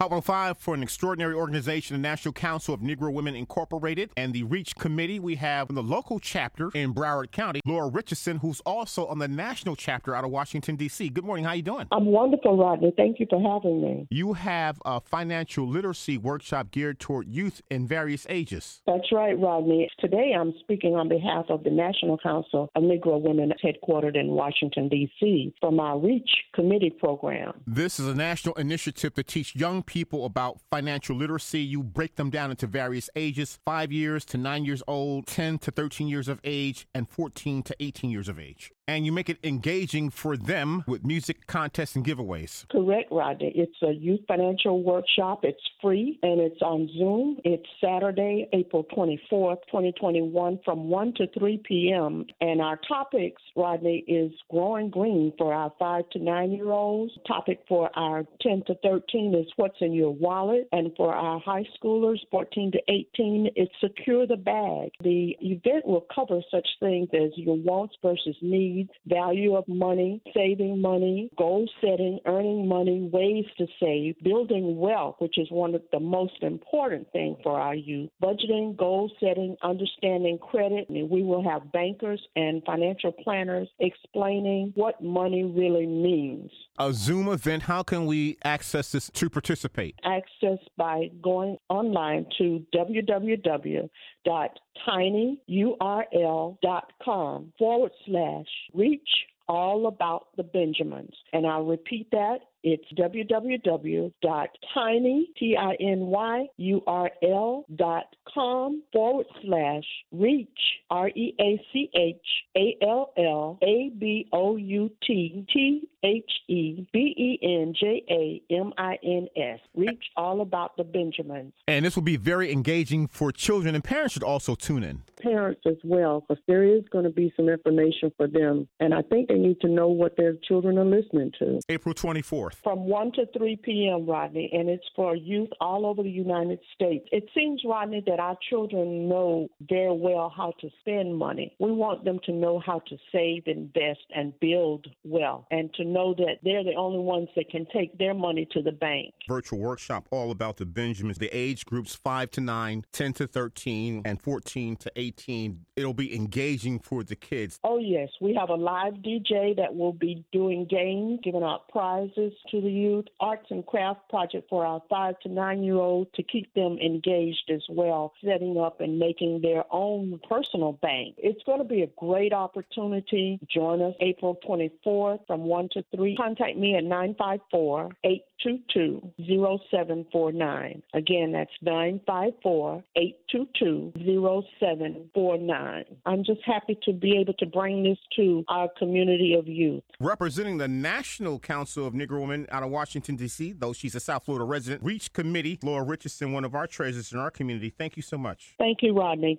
Hot 105 for an extraordinary organization, the National Council of Negro Women Incorporated, and the REACH Committee. We have the local chapter in Broward County, Laura Richardson, who's also on the national chapter out of Washington, D.C. Good morning. How are you doing? I'm wonderful, Rodney. Thank you for having me. You have a financial literacy workshop geared toward youth in various ages. That's right, Rodney. Today I'm speaking on behalf of the National Council of Negro Women headquartered in Washington, D.C. from our REACH Committee program. This is a national initiative to teach young people about financial literacy. You break them down into various ages five years to nine years old, 10 to 13 years of age, and 14 to 18 years of age. And you make it engaging for them with music contests and giveaways. Correct, Rodney. It's a youth financial workshop. It's free and it's on Zoom. It's Saturday, April 24th, 2021, from 1 to 3 p.m. And our topics, Rodney, is growing green for our 5 to 9 year olds. Topic for our 10 to 13 is what's in your wallet. And for our high schoolers, 14 to 18, it's secure the bag. The event will cover such things as your wants versus needs needs, value of money, saving money, goal setting, earning money, ways to save, building wealth, which is one of the most important things for our youth, budgeting, goal setting, understanding credit. And we will have bankers and financial planners explaining what money really means. A Zoom event, how can we access this to participate? Access by going online to www.tinyurl.com forward slash reach all about the Benjamins. And I'll repeat that. It's www.tinyurl.com forward slash reach, R E A C H A L L A B O U T T H E B E N J A M I N S. Reach all about the Benjamins. And this will be very engaging for children, and parents should also tune in. Parents as well, because there is going to be some information for them. And I think they need to know what their children are listening to. April 24th. From 1 to 3 p.m., Rodney, and it's for youth all over the United States. It seems, Rodney, that our children know very well how to spend money. We want them to know how to save, invest, and build wealth, and to know that they're the only ones that can take their money to the bank. Virtual workshop all about the Benjamins, the age groups 5 to 9, 10 to 13, and 14 to 18. It'll be engaging for the kids. Oh, yes. We have a live DJ that will be doing games, giving out prizes to the youth, arts and craft project for our 5 to 9 year olds to keep them engaged as well, setting up and making their own personal bank. It's going to be a great opportunity. Join us April 24th from 1 to 3. Contact me at 954 822 0749. Again, that's 954 822 0749. I'm just happy to be able to bring this to our community of youth. Representing the National Council of Negro Out of Washington, D.C., though she's a South Florida resident, Reach Committee, Laura Richardson, one of our treasures in our community. Thank you so much. Thank you, Rodney.